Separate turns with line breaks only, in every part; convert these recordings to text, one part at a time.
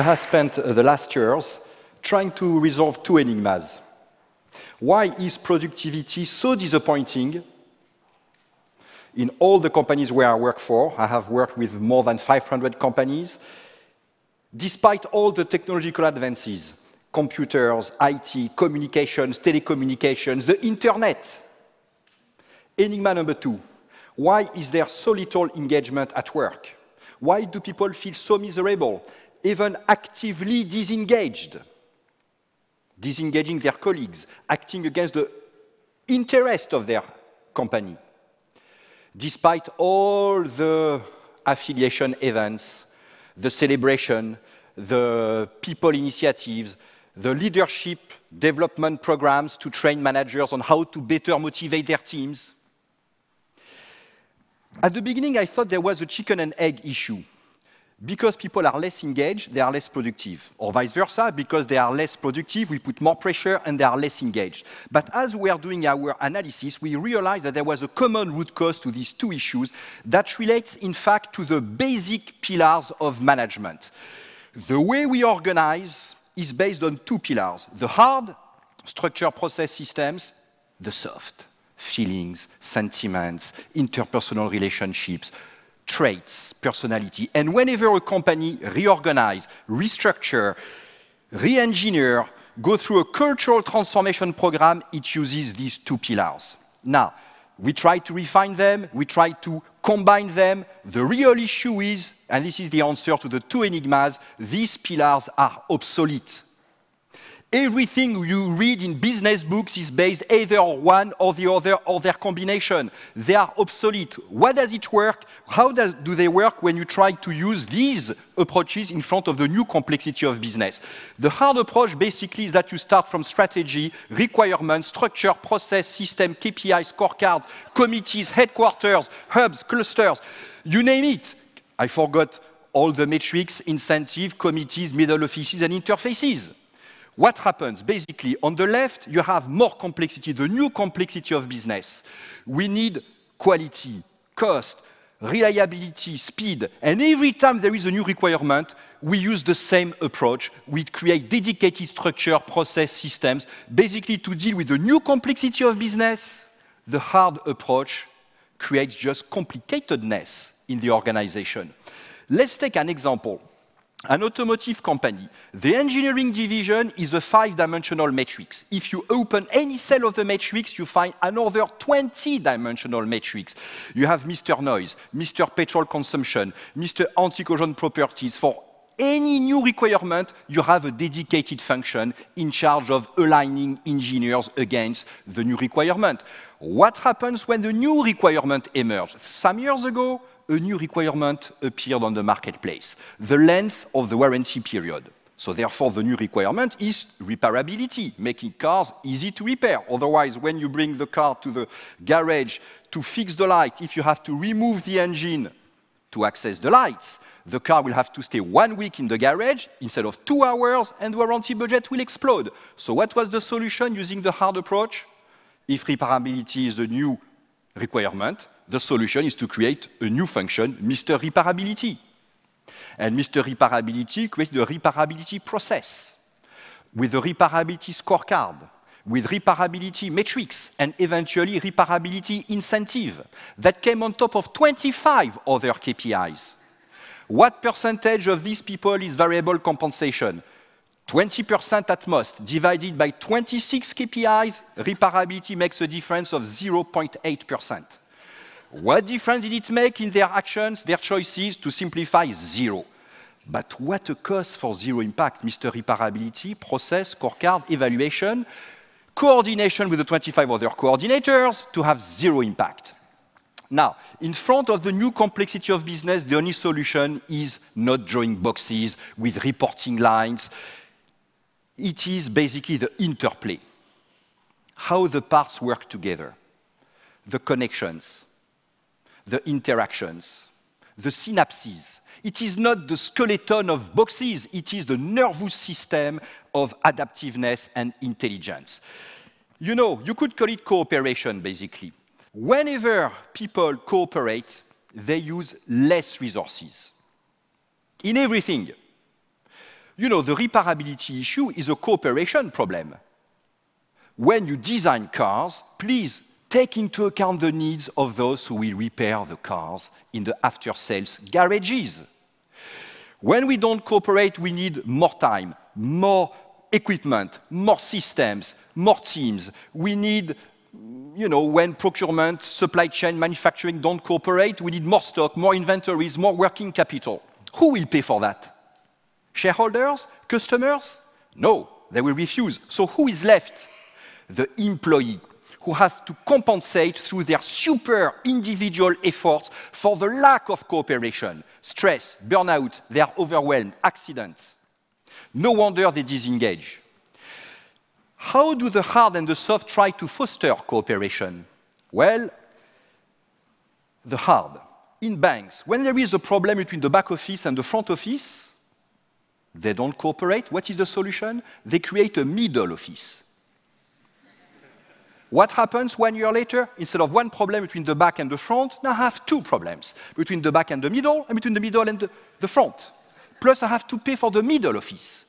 I have spent uh, the last years trying to resolve two enigmas. Why is productivity so disappointing in all the companies where I work for? I have worked with more than 500 companies. Despite all the technological advances, computers, IT, communications, telecommunications, the internet. Enigma number two, why is there so little engagement at work? Why do people feel so miserable, even actively disengaged? Disengaging their colleagues, acting against the interest of their company. Despite all the affiliation events, the celebration, the people initiatives, the leadership development programs to train managers on how to better motivate their teams. At the beginning, I thought there was a chicken and egg issue. Because people are less engaged, they are less productive. Or vice versa, because they are less productive, we put more pressure and they are less engaged. But as we are doing our analysis, we realized that there was a common root cause to these two issues that relates, in fact, to the basic pillars of management. The way we organize is based on two pillars the hard, structure process systems, the soft, feelings, sentiments, interpersonal relationships, traits, personality. And whenever a company reorganize, restructure, re-engineer, go through a cultural transformation program, it uses these two pillars. Now, we try to refine them, we try to combine them. The real issue is, and this is the answer to the two enigmas, these pillars are obsolete. Everything you read in business books is based either on one or the other or their combination. They are obsolete. What does it work? How does, do they work when you try to use these approaches in front of the new complexity of business? The hard approach basically is that you start from strategy, requirements, structure, process, system, KPI, scorecards, committees, headquarters, hubs, clusters, you name it. I forgot all the metrics, incentive, committees, middle offices, and interfaces. What happens? Basically, on the left, you have more complexity, the new complexity of business. We need quality, cost, reliability, speed, and every time there is a new requirement, we use the same approach. We create dedicated structure, process, systems, basically to deal with the new complexity of business. The hard approach creates just complicatedness in the organization. Let's take an example an automotive company, the engineering division is a five-dimensional matrix. If you open any cell of the matrix, you find another 20-dimensional matrix. You have Mr. Noise, Mr. Petrol Consumption, Mr. Anti-corrosion Properties. For any new requirement, you have a dedicated function in charge of aligning engineers against the new requirement. What happens when the new requirement emerges? Some years ago, a new requirement appeared on the marketplace, the length of the warranty period. So therefore, the new requirement is repairability, making cars easy to repair. Otherwise, when you bring the car to the garage to fix the light, if you have to remove the engine to access the lights, the car will have to stay one week in the garage instead of two hours, and the warranty budget will explode. So what was the solution using the hard approach? If repairability is the new requirement, the solution is to create a new function, Mr. Reparability. And Mr. Reparability creates the reparability process with the reparability scorecard, with reparability metrics, and eventually reparability incentive that came on top of 25 other KPIs. What percentage of these people is variable compensation? 20% at most, divided by 26 KPIs, reparability makes a difference of 0.8%. What difference did it make in their actions, their choices? To simplify, zero. But what a cost for zero impact, Mr. Reparability, process, scorecard, evaluation, coordination with the 25 other coordinators to have zero impact. Now, in front of the new complexity of business, the only solution is not drawing boxes with reporting lines. It is basically the interplay, how the parts work together, the connections, the interactions, the synapses. It is not the skeleton of boxes, it is the nervous system of adaptiveness and intelligence. You know, you could call it cooperation, basically. Whenever people cooperate, they use less resources in everything. You know, the reparability issue is a cooperation problem. When you design cars, please take into account the needs of those who will repair the cars in the after-sales garages. When we don't cooperate, we need more time, more equipment, more systems, more teams. We need, you know, when procurement, supply chain, manufacturing don't cooperate, we need more stock, more inventories, more working capital. Who will pay for that? Shareholders? Customers? No, they will refuse. So who is left? The employee who have to compensate through their super individual efforts for the lack of cooperation, stress, burnout, they are overwhelmed, accidents. No wonder they disengage. How do the hard and the soft try to foster cooperation? Well, the hard. In banks, when there is a problem between the back office and the front office, they don't cooperate. What is the solution? They create a middle office. What happens one year later? Instead of one problem between the back and the front, now I have two problems between the back and the middle, and between the middle and the, the front. Plus, I have to pay for the middle office.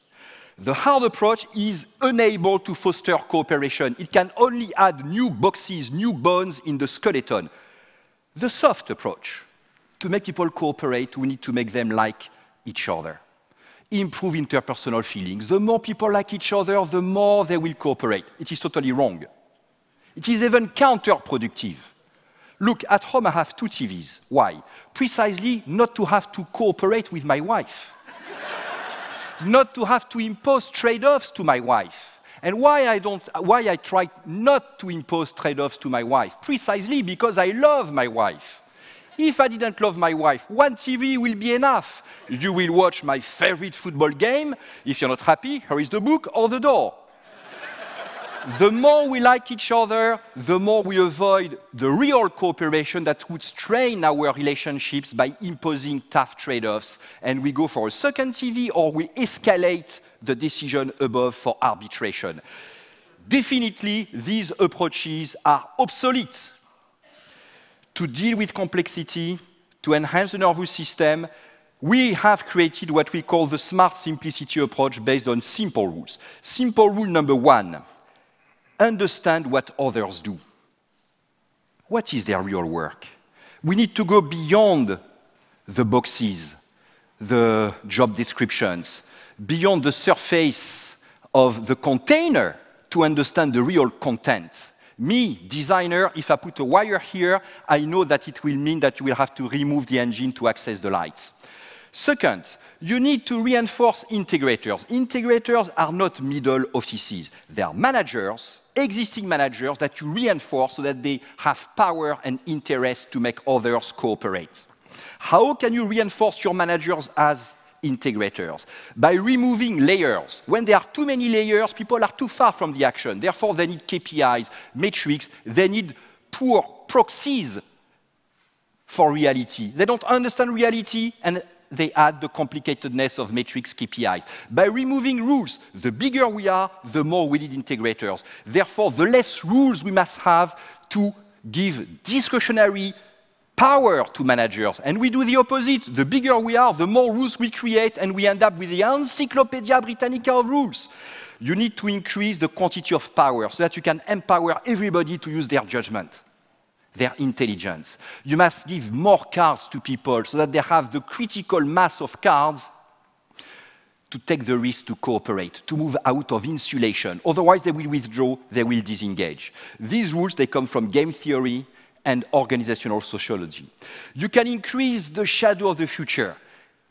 The hard approach is unable to foster cooperation. It can only add new boxes, new bones in the skeleton. The soft approach, to make people cooperate, we need to make them like each other. Improve interpersonal feelings. The more people like each other, the more they will cooperate. It is totally wrong. It is even counterproductive. Look, at home I have two TVs. Why? Precisely not to have to cooperate with my wife. not to have to impose trade-offs to my wife. And why I don't why I try not to impose trade-offs to my wife? Precisely because I love my wife. If I didn't love my wife, one TV will be enough. You will watch my favorite football game. If you're not happy, here is the book or the door the more we like each other, the more we avoid the real cooperation that would strain our relationships by imposing tough trade offs. And we go for a second TV or we escalate the decision above for arbitration. Definitely, these approaches are obsolete. To deal with complexity, to enhance the nervous system, we have created what we call the smart simplicity approach based on simple rules. Simple rule number one understand what others do. What is their real work? We need to go beyond the boxes, the job descriptions, beyond the surface of the container to understand the real content. Me, designer, if I put a wire here, I know that it will mean that you will have to remove the engine to access the lights. Second, you need to reinforce integrators. Integrators are not middle offices. They are managers existing managers that you reinforce so that they have power and interest to make others cooperate. How can you reinforce your managers as integrators? By removing layers. When there are too many layers, people are too far from the action. Therefore, they need KPIs, metrics, they need poor proxies for reality. They don't understand reality and they add the complicatedness of metrics KPIs. By removing rules, the bigger we are, the more we need integrators. Therefore, the less rules we must have to give discretionary power to managers. And we do the opposite. The bigger we are, the more rules we create, and we end up with the Encyclopedia Britannica of rules. You need to increase the quantity of power so that you can empower everybody to use their judgment their intelligence. You must give more cards to people so that they have the critical mass of cards to take the risk to cooperate, to move out of insulation. Otherwise, they will withdraw, they will disengage. These rules, they come from game theory and organizational sociology. You can increase the shadow of the future,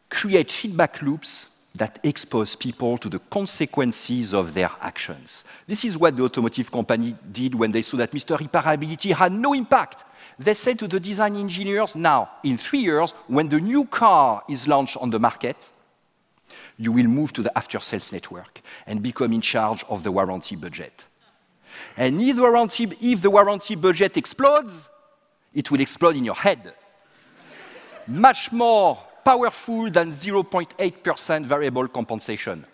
create feedback loops that expose people to the consequences of their actions. This is what the automotive company did when they saw that Mr. Reparability had no impact. They said to the design engineers, now, in three years, when the new car is launched on the market, you will move to the after-sales network and become in charge of the warranty budget. And if the warranty, if the warranty budget explodes, it will explode in your head. Much more powerful than 0.8% variable compensation.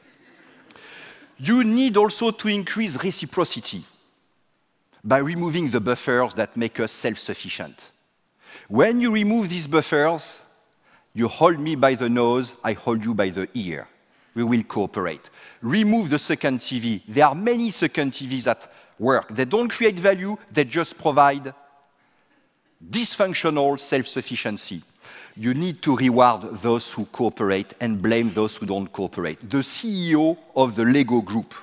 You need also to increase reciprocity by removing the buffers that make us self-sufficient. When you remove these buffers, you hold me by the nose, I hold you by the ear. we will cooperate. Remove the second TV. There are many second TVs at work. They don't create value, they just provide dysfunctional self-sufficiency. You need to reward those who cooperate and blame those who don't cooperate. The CEO of the Lego Group,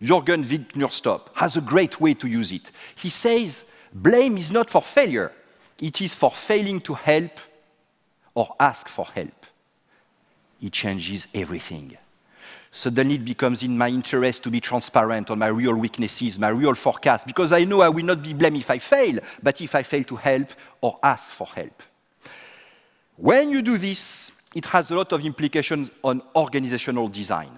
Jørgen Vig Knudstorp, has a great way to use it. He says, blame is not for failure, it is for failing to help or ask for help. It changes everything. Suddenly it becomes in my interest to be transparent on my real weaknesses, my real forecast, because I know I will not be blamed if I fail, but if I fail to help or ask for help. When you do this, it has a lot of implications on organizational design.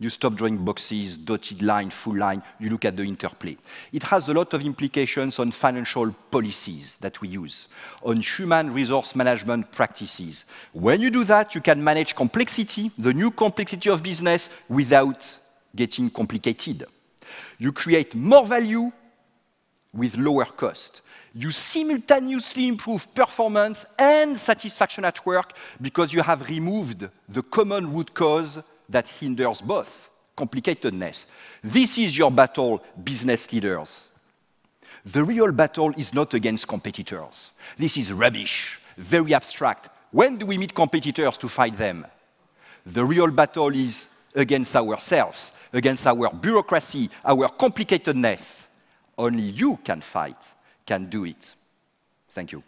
You stop drawing boxes, dotted line, full line, you look at the interplay. It has a lot of implications on financial policies that we use, on human resource management practices. When you do that, you can manage complexity, the new complexity of business, without getting complicated. You create more value with lower cost. You simultaneously improve performance and satisfaction at work because you have removed the common root cause that hinders both complicatedness. This is your battle, business leaders. The real battle is not against competitors. This is rubbish, very abstract. When do we meet competitors to fight them? The real battle is against ourselves, against our bureaucracy, our complicatedness. Only you can fight, can do it. Thank you.